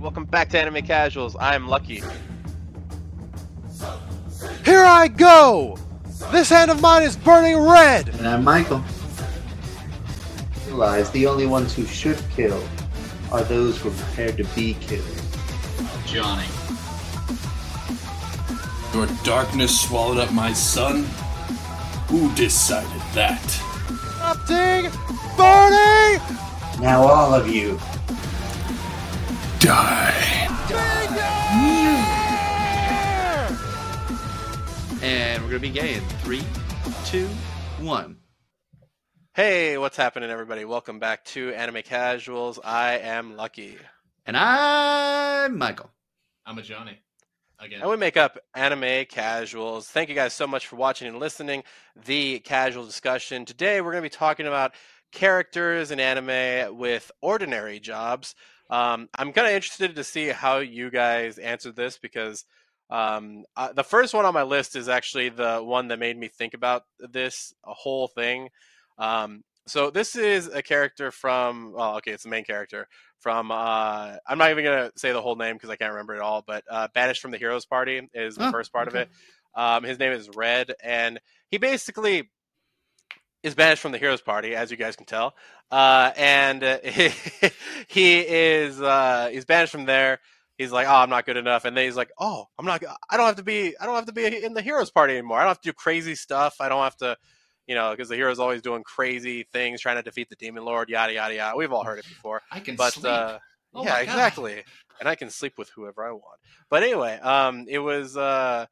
Welcome back to Anime Casuals. I'm Lucky. Here I go! This hand of mine is burning red! And I'm Michael. Realize the only ones who should kill are those who are prepared to be killed. Johnny. Your darkness swallowed up my son? Who decided that? Erupting! Burning! Now all of you, Die. And we're gonna be gay in three, two, one. Hey, what's happening, everybody? Welcome back to Anime Casuals. I am Lucky. And I'm Michael. I'm a Johnny. Again. And we make up Anime Casuals. Thank you guys so much for watching and listening. The casual discussion. Today, we're going to be talking about characters in anime with ordinary jobs. Um, I'm kind of interested to see how you guys answered this because um, uh, the first one on my list is actually the one that made me think about this whole thing. Um, so this is a character from, well, okay, it's the main character from. Uh, I'm not even gonna say the whole name because I can't remember it all. But uh, banished from the heroes party is the Oh, first part okay. of it. Um, his name is Red, and he basically is banished from the heroes party, as you guys can tell. Uh, and uh, he is uh, he's banished from there. He's like, oh, I'm not good enough, and then he's like, oh, I'm not. I don't have to be. I don't have to be in the heroes party anymore. I don't have to do crazy stuff. I don't have to, you know, because the hero's always doing crazy things, trying to defeat the demon lord, yada yada yada. We've all heard it before I can but sleep. uh, Oh yeah, exactly. And I can sleep with whoever I want. But anyway, um, it was uh,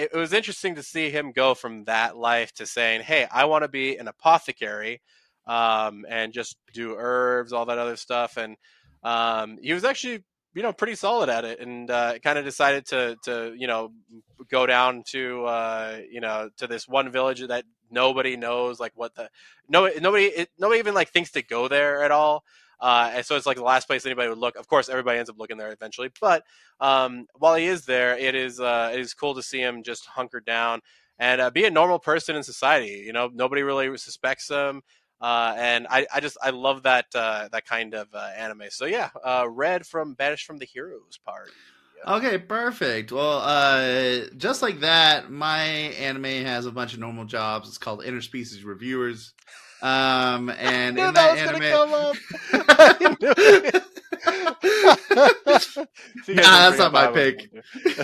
it, was interesting to see him go from that life to saying, "Hey, I want to be an apothecary, um, and just do herbs, all that other stuff." And um, he was actually, you know, pretty solid at it, and uh, kind of decided to to you know go down to uh, you know to this one village that nobody knows like what the no nobody it, nobody even like thinks to go there at all uh, and so it's like the last place anybody would look. Of course, everybody ends up looking there eventually. But um, while he is there, it is uh, it is cool to see him just hunkered down and uh, be a normal person in society. You know, nobody really suspects him. Uh, and I, I just I love that uh, that kind of uh, anime. So yeah, Red from Banished from the Heroes Party. Okay, perfect. Well, uh, just like that, my anime has a bunch of normal jobs. It's called Interspecies Reviewers. Um, and knew in that that, was anime, gonna I knew it. So Nah, that's not my pick. it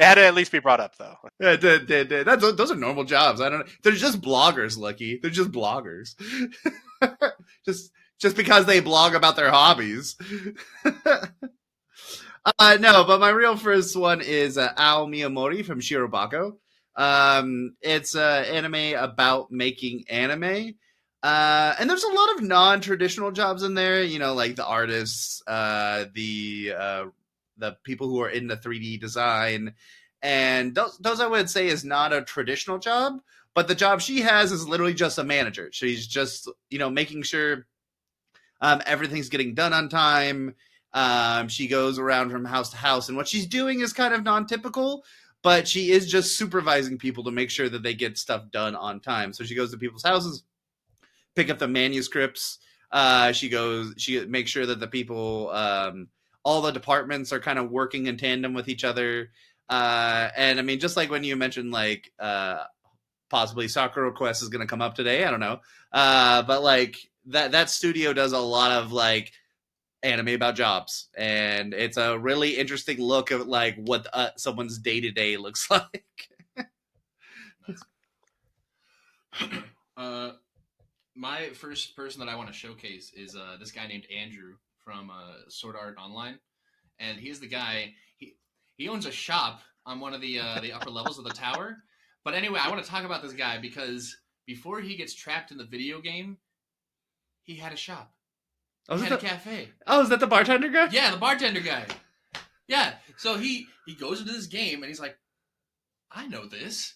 had to at least be brought up though. Yeah, did, did, did. That's, those are normal jobs. I don't. They're just bloggers, Lucky. They're just bloggers. just just because they blog about their hobbies. uh, no, but my real first one is uh, Ao Miyamori from Shirobako. Um, it's an anime about making anime. Uh, and there's a lot of non-traditional jobs in there, you know, like the artists, uh, the uh, the people who are in the 3D design, and those, those I would say is not a traditional job. But the job she has is literally just a manager. She's just you know making sure um, everything's getting done on time. Um, she goes around from house to house, and what she's doing is kind of non-typical, but she is just supervising people to make sure that they get stuff done on time. So she goes to people's houses, pick up the manuscripts. Uh, she goes, she makes sure that the people, um, all the departments are kind of working in tandem with each other. Uh, and I mean, just like when you mentioned, like, uh, possibly Sakura Quest is going to come up today. I don't know. Uh, but like that, that studio does a lot of like anime about jobs. And it's a really interesting look at like what uh, someone's day to day looks like. Uh, my first person that I want to showcase is uh, this guy named Andrew from uh, Sword Art Online, and he's the guy. He he owns a shop on one of the uh, the upper levels of the tower. But anyway, I want to talk about this guy because before he gets trapped in the video game, he had a shop. Oh, He is had a that the, cafe. oh, is that the bartender guy? Yeah, the bartender guy. Yeah. So he he goes into this game and he's like, I know this.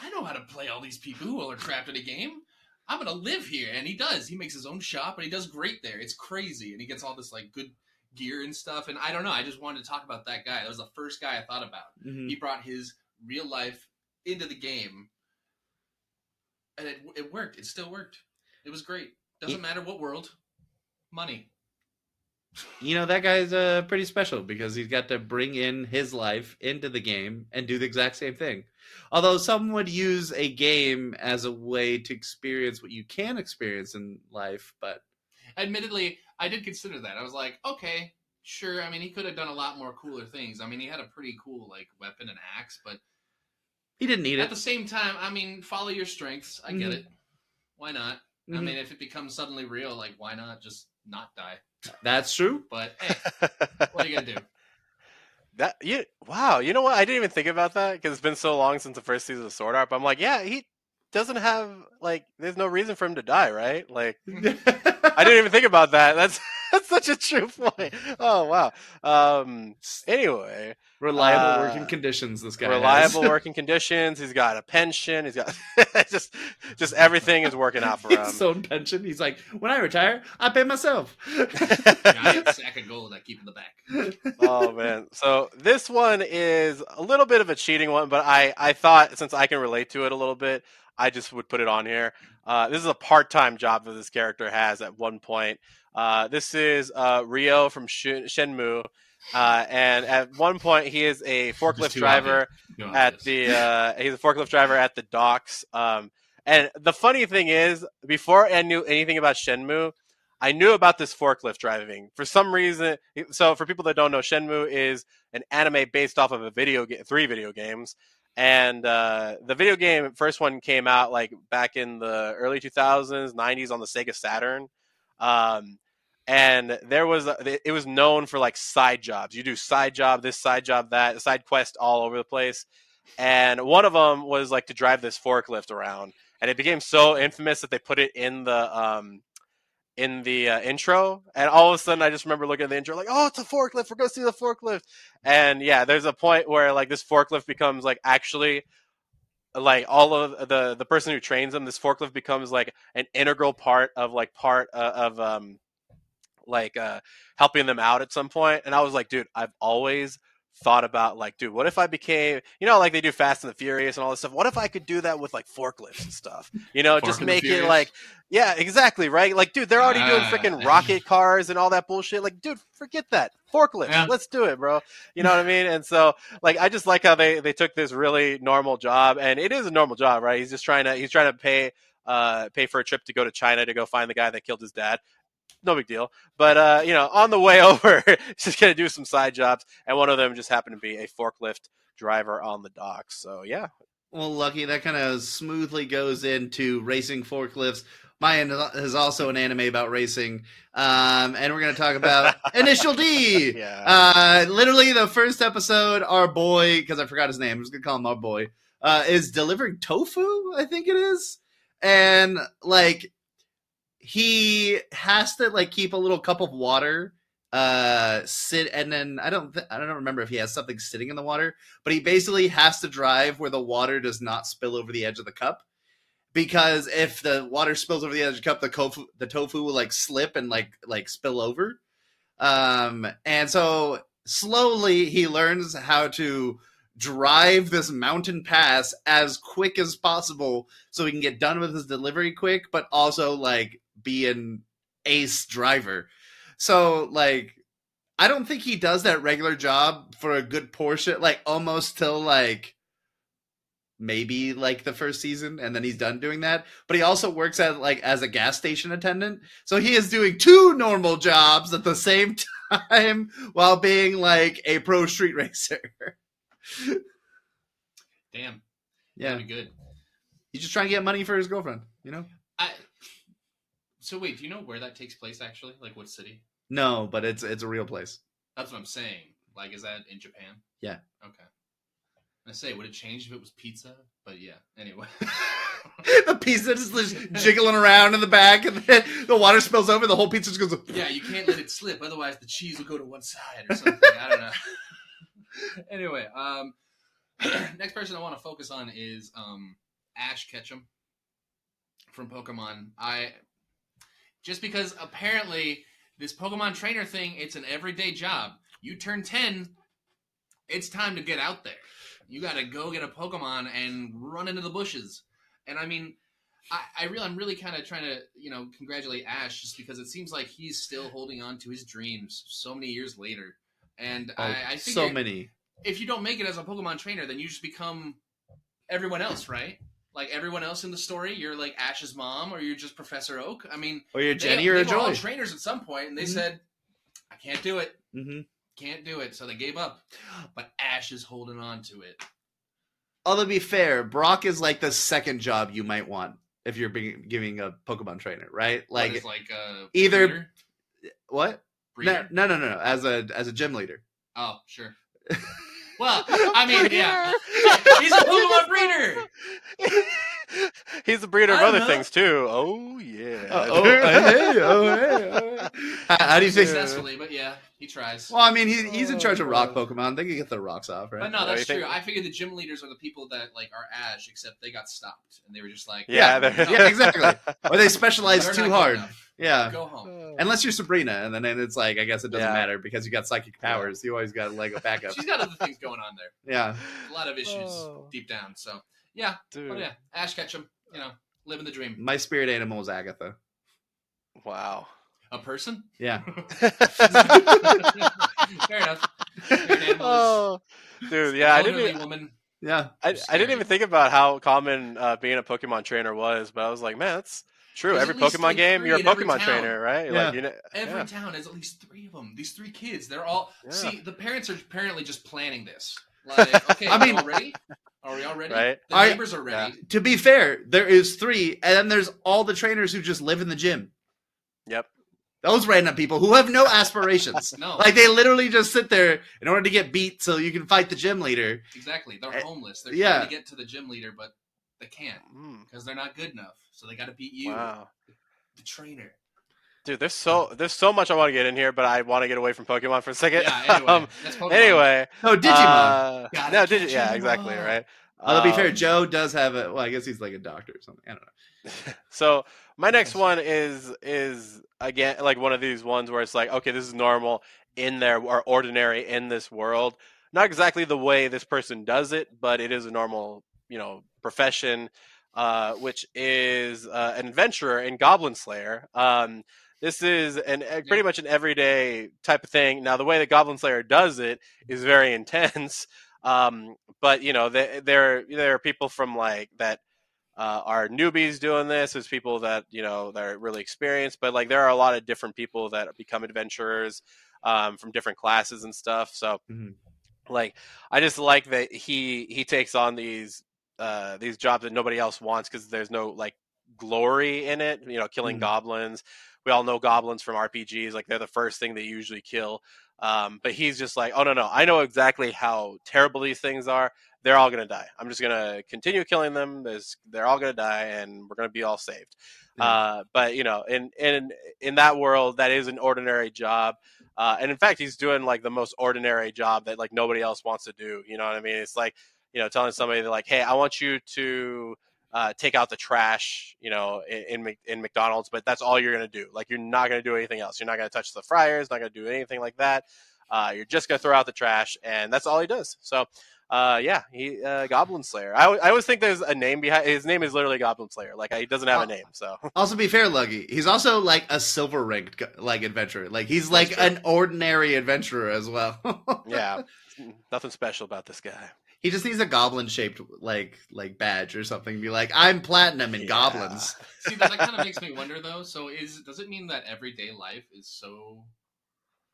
I know how to play all these people who are trapped in a game. I'm gonna live here, and he does. He makes his own shop, and he does great there. It's crazy, and he gets all this like good gear and stuff. And I don't know. I just wanted to talk about that guy. That was the first guy I thought about. Mhm. He brought his real life into the game, and it it worked. It still worked. It was great. Doesn't matter what world. Money. you know that guy's uh, pretty special because he's got to bring in his life into the game and do the exact same thing. Although some would use a game as a way to experience what you can experience in life, but Admittedly, I did consider that. I was like, okay, sure. I mean, he could have done a lot more cooler things. I mean, he had a pretty cool like weapon and axe, but he didn't need at it. At the same time, I mean, follow your strengths. I get Mhm. it. Why not? I Mhm. mean, if it becomes suddenly real, like why not just not die? That's true. But hey, what are you gonna do? That you wow, you know what? I didn't even think about that because it's been so long since the first season of Sword Art. But I'm like, yeah, he doesn't have like, there's no reason for him to die, right? Like, I didn't even think about that. That's that's such a true point. Oh wow. Um. Anyway, reliable Uh, working conditions. This guy reliable has. working conditions. He's got a pension. He's got just just everything is working out for him. his own pension. He's like, when I retire, I pay myself. Giant sack of gold I keep in the back. oh man. So this one is a little bit of a cheating one, but I I thought since I can relate to it a little bit, I just would put it on here. Uh, this is a part-time job that this character has at one point. Uh, this is uh, Ryo from Sh- Shenmue, uh, and at one point he is a forklift driver at the uh, he's a forklift driver at the docks. Um, and the funny thing is, before I knew anything about Shenmue, I knew about this forklift driving for some reason. So for people that don't know, Shenmue is an anime based off of a video game, three video games. And uh, the video game first one came out like back in the early 2000s, 90s on the Sega Saturn. Um, and there was a, it was known for like side jobs. You do side job, this side job, that side quest all over the place. And one of them was like to drive this forklift around, and it became so infamous that they put it in the um, in the uh, intro. And all of a sudden, I just remember looking at the intro, like, "Oh, it's a forklift! We're going to see the forklift!" And yeah, there's a point where like this forklift becomes like actually like all of the the person who trains them. This forklift becomes like an integral part of like part uh, of um like uh helping them out at some point. And I was like, dude, I've always thought about like, dude, what if I became, you know, like they do Fast and the Furious and all this stuff. What if I could do that with like forklifts and stuff? You know, Fork just make it like, yeah, exactly, right? Like, dude, they're already doing Ah. freaking rocket cars and all that bullshit. Like, dude, forget that forklift. Yeah. Let's do it, bro. You know what I mean? And so, like, I just like how they they took this really normal job, and it is a normal job, right? He's just trying to he's trying to pay uh pay for a trip to go to China to go find the guy that killed his dad no big deal. But uh, you know, on the way over, just gonna do some side jobs, and one of them just happened to be a forklift driver on the docks. So yeah, Well, Lucky, that kind of smoothly goes into racing forklifts. Mine is also an anime about racing, um, and we're going to talk about Initial D. yeah. Uh, literally, the first episode, our boy, because I forgot his name, I'm just going to call him our boy, uh, is delivering tofu, I think it is. And, like, he has to, like, keep a little cup of water uh sit and then i don't th- i don't remember if he has something sitting in the water but he basically has to drive where the water does not spill over the edge of the cup because if the water spills over the edge of the cup the tofu the tofu will like slip and like like spill over. Um and so slowly he learns how to drive this mountain pass as quick as possible so he can get done with his delivery quick but also like be an ace driver so like I don't think he does that regular job for a good portion, like almost till like maybe like the first season, and then he's done doing that. But he also works at like as a gas station attendant, so he is doing two normal jobs at the same time while being like a pro street racer. Damn, yeah, be good. he's just trying to get money for his girlfriend, you know. So wait, do you know where that takes place actually? Like what city? No, but it's it's a real place. That's what I'm saying. Like, is that in Japan? Yeah. Okay. I say, would it change if it was pizza? But yeah. Anyway. the pizza just jiggling around in the back, and then the water spills over. The whole pizza just goes. yeah, you can't let it slip, otherwise the cheese will go to one side or something. I don't know. anyway, um, next person I want to focus on is um, Ash Ketchum from Pokemon. I just because apparently this Pokemon trainer thing, it's an everyday job. You turn ten, it's time to get out there. You got to go get a Pokemon and run into the bushes. And I mean, I, I really, I'm really kind of trying to, you know, congratulate Ash just because it seems like he's still holding on to his dreams so many years later. And Oh, I, I think so many. if you don't make it as a Pokemon trainer, then you just become everyone else, right? Like everyone else in the story, you're like Ash's mom, or you're just Professor Oak. I mean, Or you're they, Jenny or they were all Joy. trainers at some point, and they Mhm. said, "I can't do it, hmm can't do it," so they gave up. But Ash is holding on to it. Although to be fair, Brock is like the second job you might want if you're being, giving a Pokemon trainer, right? Like, it's like uh, either- breeder? what? Breeder? no, no, no, no. As a as a gym leader. Oh, sure. Well, I mean, yeah, he's a Pokemon breeder. He's a breeder of other know. things too. Oh yeah. oh, hey, oh, hey, oh, hey. How, how do you think? Successfully, but yeah, he tries. Well, I mean, he, he's in charge of rock oh. Pokemon. They can get the rocks off, right? But no, Oh, that's you think- true. I figured the gym leaders are the people that like are Ash, except they got stopped, and they were just like, Yeah, Yeah, they're- yeah, exactly. Or they specialize too hard. enough. Yeah. Go home. Unless you're Sabrina, and then it's like, I guess it doesn't Yeah. matter because you got psychic powers. You always got like a backup. She's got other things going on there. Yeah. A lot of issues Oh. deep down. So yeah, Dude. oh yeah, Ash Ketchum, you know, living the dream. My spirit animal is Agatha. Wow. A person? Yeah. Fair enough. You're an oh, dude, yeah, I didn't. Elderly Even, woman. Yeah. I, I didn't even think about how common uh, being a Pokemon trainer was, but I was like, man, that's true. There's every Pokemon like, game, you're a Pokemon trainer, right? Yeah. Like, you know, Every yeah. town has at least three of them. These three kids, they're all Yeah. see. The parents are apparently just planning this. Like, okay, I I mean- mean, all ready? Are we all ready? Right. The I- neighbors are ready. To be fair, there is three, and then there's all the trainers who just live in the gym. Yep. Those random people who have no aspirations. No, like they literally just sit there in order to get beat so you can fight the gym leader. exactly. They're Eh, homeless. They're yeah. trying to get to the gym leader, but they can't Mm, because they're not good enough. So they got to beat you, wow. the trainer. Dude, there's so there's so much I want to get in here, but I want to get away from Pokemon for a second. Yeah. Anyway, um, that's anyway, Oh, Digimon. uh, no, catch Digi- yeah, 'em exactly, all. right. Although to be fair, Um, Joe does have a. Well, I guess he's like a doctor or something. I don't know. so my next one is is again like one of these ones where it's like okay this is normal in there or ordinary in this world not exactly the way this person does it but it is a normal you know profession uh, which is uh, an adventurer in goblin slayer um, this is an a- pretty much an everyday type of thing now the way that goblin slayer does it is very intense um, but you know there there are people from like that uh, are newbies doing this. There's people that you know that are really experienced, but like there are a lot of different people that become adventurers um, from different classes and stuff. So, Mhm. like, I just like that he he takes on these uh, these jobs that nobody else wants because there's no like glory in it. You know, killing Mhm. goblins. We all know goblins from RPGs. Like they're the first thing they usually kill. Um, but he's just like, oh no no, I know exactly how terrible these things are they're all gonna die. I'm just gonna continue killing them. There's, they're all gonna die, and we're gonna be all saved. Uh, but you know, in in in that world, that is an ordinary job. Uh, and in fact, he's doing like the most ordinary job that like nobody else wants to do. You know what I mean? It's like you know, telling somebody like, "Hey, I want you to uh, take out the trash," you know, in in, McDonald's, but that's all you're gonna do. Like, you're not gonna do anything else. You're not gonna touch the fryers. Not gonna do anything like that. Uh, you're just gonna throw out the trash, and that's all he does. So uh, yeah, he uh, Goblin Slayer. I, I always think there's a name behind. His name is literally Goblin Slayer. Like he doesn't have a name. So Also, be fair, Lucky. He's also like a silver ranked like adventurer. Like he's like an ordinary adventurer as well. yeah, nothing special about this guy. He just needs a goblin shaped like like badge or something. Be like, I'm platinum in Yeah. goblins. See, that, that kind of makes me wonder though. So, is does it mean that everyday life is so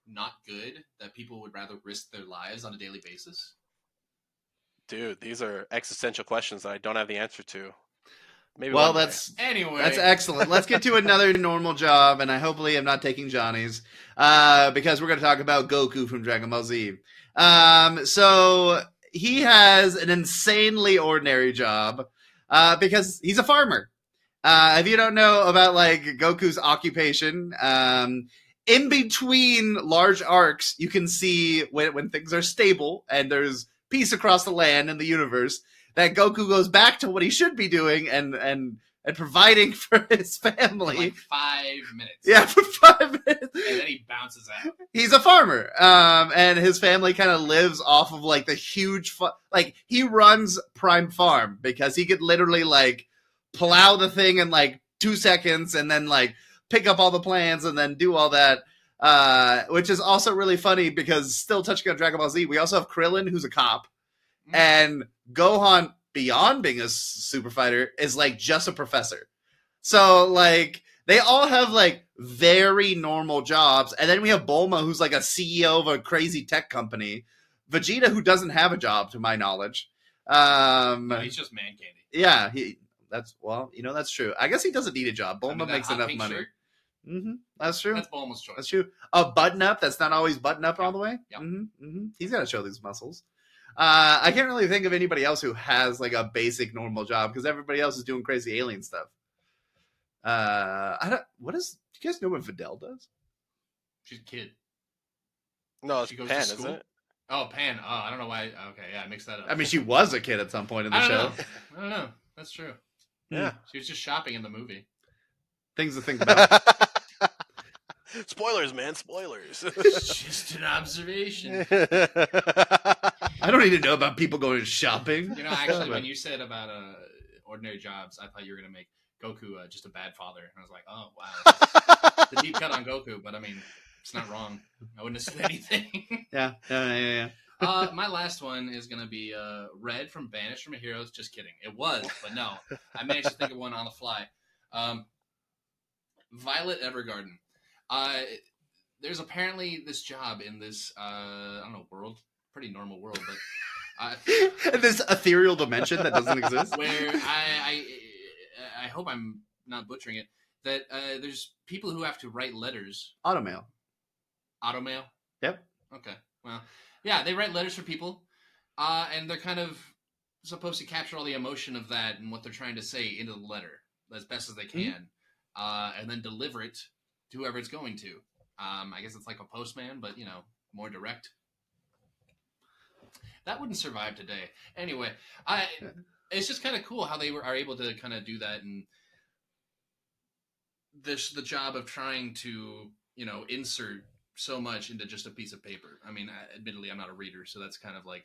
not good that people would rather risk their lives on a daily basis? Dude, these are existential questions that I don't have the answer to. Maybe Well, one day. that's Anyway, That's excellent. Let's get to another normal job, and I hopefully am not taking Johnny's, uh, because we're going to talk about Goku from Dragon Ball Z. Um, so he has an insanely ordinary job, uh, because he's a farmer. Uh, if you don't know about like Goku's occupation, um, in between large arcs, you can see when when things are stable and there's peace across the land and the universe that Goku goes back to what he should be doing and and and providing for his for family. like five minutes. yeah, for five minutes. and then he bounces out. He's a farmer, um, and his family kind of lives off of like the huge, fu- like he runs Prime Farm because he could literally like plow the thing in like two seconds and then like pick up all the plans and then do all that. Uh, which is also really funny because still touching on Dragon Ball Z, we also have Krillin, who's a cop, Mm. and Gohan, beyond being a super fighter, is like just a professor. So like they all have like very normal jobs, and then we have Bulma, who's like a CEO of a crazy tech company. Vegeta, who doesn't have a job, to my knowledge. Um, No, he's just man candy. yeah, he. That's well, you know that's true. I guess he doesn't need a job. I Bulma mean, makes enough money. shirt, hmm That's true. That's Bulma's choice. That's true. A button up that's not always button up all the way. Yeah. hmm hmm He's got to show these muscles. Uh, I can't really think of anybody else who has like a basic normal job because everybody else is doing crazy alien stuff. Uh, I don't. What is? Do you guys know what Videl does? She's a kid. No, it's She goes to school? isn't it? Oh, Pan. Oh, I don't know why. Okay, yeah, I mixed that up. I mean, she was a kid at some point in the I show. know. I don't know. That's true. Yeah. She was just shopping in the movie. Things to think about. spoilers, man, spoilers. It's just an observation. I don't need to know about people going shopping. You know, actually, when you said about uh, ordinary jobs, I thought you were gonna make Goku uh, just a bad father, and I was like, oh wow, the deep cut on Goku. But I mean, it's not wrong. I wouldn't have said anything. Yeah, yeah, yeah, yeah. uh, my last one is gonna be uh, Red from Banished from Heroes. Just kidding. It was, but no, I managed to think of one on the fly. Um, Violet Evergarden. Uh, there's apparently this job in this uh, I don't know world, pretty normal world, but. Uh, this ethereal dimension that doesn't exist. where I, I I hope I'm not butchering it. That uh, there's people who have to write letters, Automail. automail. Yep. Okay. Well, yeah, they write letters for people, uh, and they're kind of supposed to capture all the emotion of that and what they're trying to say into the letter as best as they can, uh, and then deliver it to whoever it's going to. Um, I guess it's like a postman, but you know, more direct. That wouldn't survive today. Anyway, I it's just kind of cool how they were are able to kind of do that and this the job of trying to you know insert so much into just a piece of paper. I mean, I, admittedly, I'm not a reader, so that's kind of like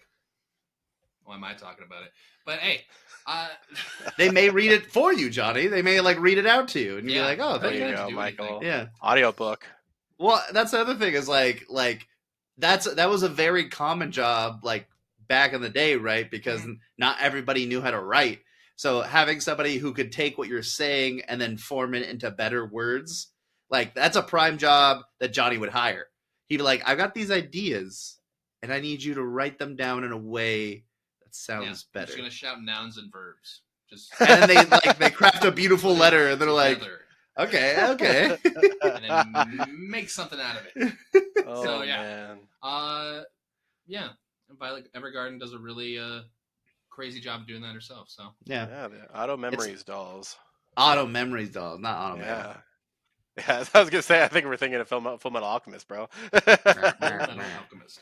why am I talking about it? But hey, uh, They may read it for you, Johnny. They may like read it out to you, and you're Yeah. like, "Oh, there thank you don't you." have go, Michael. anything. Yeah. Audiobook. Well, that's the other thing is like like that's that was a very common job like back in the day, right? Because mm-hmm. not everybody knew how to write. So having somebody who could take what you're saying and then form it into better words, like that's a prime job that Johnny would hire. He'd be like, "I've got these ideas, and I need you to write them down in a way that sounds yeah, better." just gonna shout nouns and verbs. Just And then they like they craft a beautiful letter, and they're like, together, "Okay, okay." and then make something out of it. Oh So, yeah. man. Uh, yeah, Violet Evergarden does a really uh crazy job doing that herself. So yeah, Yeah, auto memories dolls. auto memories dolls, not auto Yeah. Yeah, I was gonna say. I think we're thinking of Full, Full Metal Alchemist, bro. Full Metal Alchemist.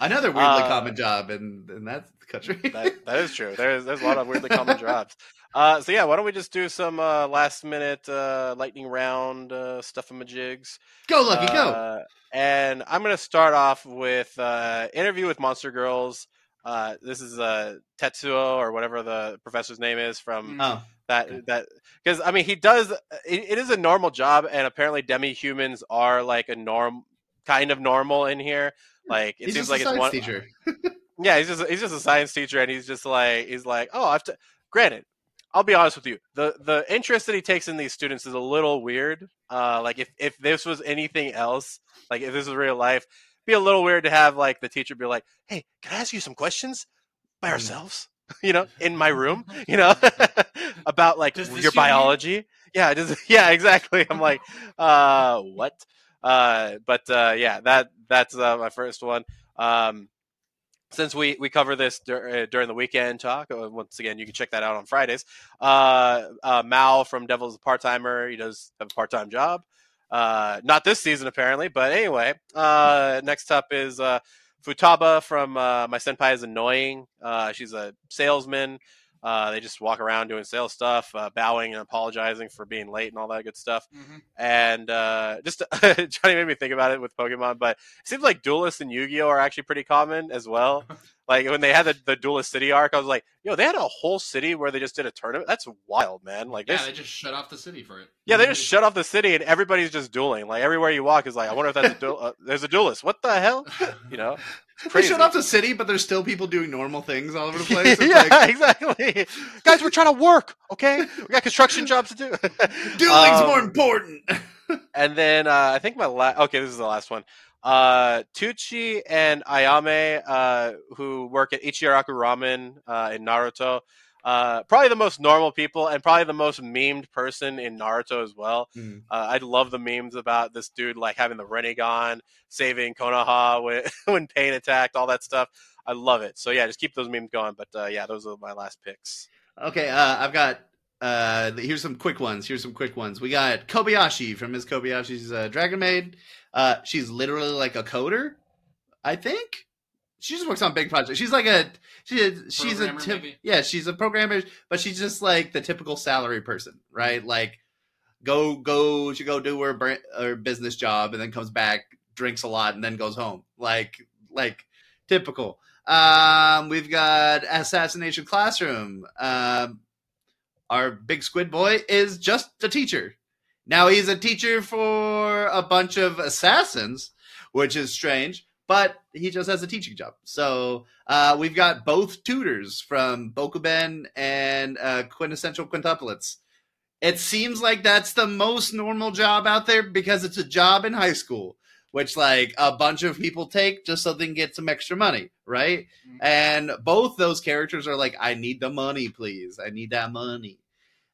Another weirdly Uh, common job in in that country. that, that is true. There's there's a lot of weirdly common jobs. Uh, so yeah, why don't we just do some uh, last minute uh, lightning round uh, stuff in my jigs? go, Lucky, go. Uh, and I'm gonna start off with uh, interview with Monster Girls. Uh, this is uh, Tetsuo or whatever the professor's name is from Oh, that Okay. that because I mean he does it, it is a normal job and apparently demi humans are like a norm kind of normal in here. Like it he's seems like a it's one teacher. yeah, he's just he's just a science teacher, and he's just like he's like, oh, I've t-. granted. I'll be honest with you. the The interest that he takes in these students is a little weird. Uh, like if if this was anything else, like if this was real life, it'd be a little weird to have like the teacher be like, "Hey, can I ask you some questions by Mm. ourselves?" You know, in my room. You know, about like your biology. Yeah, just yeah, exactly. I'm like, uh, what? Uh, but uh, yeah, that that's uh, my first one. Um, since we we cover this dur- uh, during the weekend talk, uh, once again, you can check that out on Fridays. Uh, Mal from Devil's part timer. He does have a part time job. Uh, not this season apparently, but anyway. Uh, next up is uh, Futaba from uh, My Senpai is Annoying. Uh, she's a salesman. Uh, they just walk around doing sales stuff, uh, bowing and apologizing for being late and all that good stuff. Mhm. And uh, just Johnny made me think about it with Pokemon, but it seems like duelists and Yu-Gi-Oh are actually pretty common as well. Like when they had the, the Duelist City arc, I was like, yo, they had a whole city where they just did a tournament. That's wild, man. Like Yeah, this, they just shut off the city for it. yeah, they just shut off the city and everybody's just dueling. Like everywhere you walk is like, I wonder if that's a duel. Uh, there's a duelist. What the hell? You know, it's They crazy. shut off the city, but there's still people doing normal things all over the place. Yeah, like, exactly. Guys, we're trying to work. Okay, we got construction jobs to do. dueling's Um, more important. And then uh, I think my last. Okay, this is the last one. Uh, Teuchi and Ayame, uh, who work at Ichiraku Ramen uh, in Naruto, uh, probably the most normal people and probably the most memed person in Naruto as well. Mhm. Uh, I love the memes about this dude like having the Rinnegan, saving Konoha when when Pain attacked, all that stuff. I love it. So yeah, just keep those memes going. But uh, yeah, those are my last picks. Okay, uh, I've got. Uh, here's some quick ones. Here's some quick ones. We got Kobayashi from Miss Kobayashi's uh, Dragon Maid. Uh, she's literally like a coder, I think. She just works on big projects. She's like a she, she's a tip, yeah she's a programmer, but she's just like the typical salary person, right? Like go go she go do her her business job and then comes back, drinks a lot, and then goes home. Like like typical. Um, we've got Assassination Classroom. Um, our big squid boy is just a teacher. Now he's a teacher for a bunch of assassins, which is strange, but he just has a teaching job. So uh, we've got both tutors from Bokuben and uh, Quintessential Quintuplets. It seems like that's the most normal job out there because it's a job in high school, which like a bunch of people take just so they can get some extra money, right? And both those characters are like, I need the money, please. I need that money.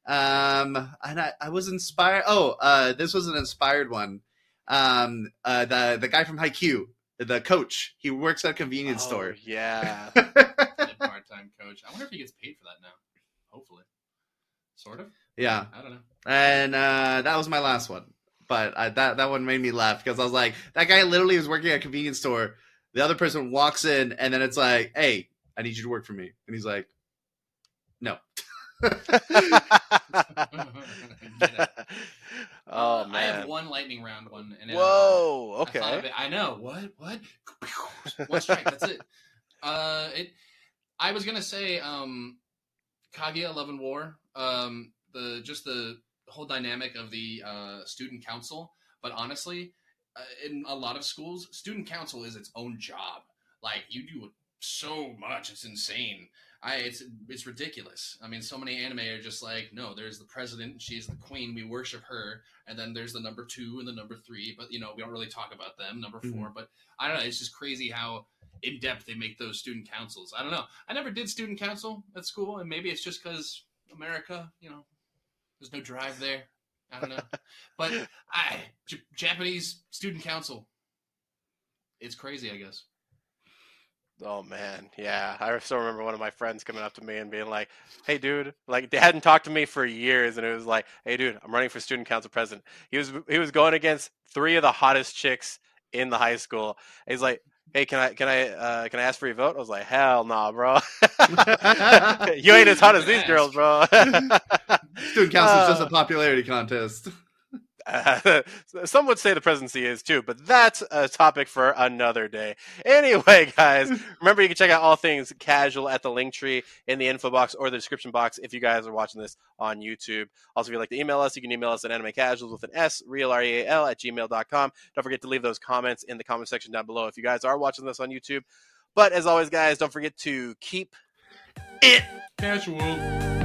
Um, and I, I was inspired. Oh, uh, this was an inspired one. Um, uh, the the guy from Haikyuu, the coach, he works at a convenience Oh, store. Yeah. part time coach. I wonder if he gets paid for that now. Hopefully. Sort of. yeah, I don't know. and uh, that was my last one. But I, that that one made me laugh because I was like, that guy literally was working at a convenience store. The other person walks in, and then it's like, "Hey, I need you to work for me," and he's like, "No." Oh Uh, I have one lightning round one. And, Whoa. I, Okay. it- I know. What? What? One strike. That's it. Uh, it. I was gonna say, um, Kaguya Love and War. Um, the just the whole dynamic of the uh, student council. But honestly, uh, in a lot of schools, student council is its own job. Like you do so much, it's insane. I it's it's ridiculous. I mean, so many anime are just like, no, there's the president, she's the queen, we worship her, and then there's the number two and the number three, but you know, we don't really talk about them. Number mm-hmm. 4 but I don't know. It's just crazy how in depth they make those student councils. I don't know. I never did student council at school, and maybe it's just because America, you know, there's no drive there. I don't know, but I J- Japanese student council. It's crazy, I guess. Oh man, yeah. I still remember one of my friends coming up to me and being like, "Hey, dude!" Like they hadn't talked to me for years, and it was like, "Hey, dude, I'm running for student council president." He was he was going against three of the hottest chicks in the high school. And he's like, "Hey, can I can I uh, can I ask for your vote?" I was like, "Hell nah, bro. you ain't as hot as these girls, bro." Student council is just Uh, a popularity contest. Uh, some would say the presidency is too, but that's a topic for another day. Anyway, guys, remember you can check out all things casual at the link tree in the info box or the description box if you guys are watching this on YouTube. Also, if you'd like to email us, you can email us at animecasuals with an S, real R-E-A-L at gmail.com. Don't forget to leave those comments in the comment section down below if you guys are watching this on YouTube. But as always, guys, don't forget to keep it Casual.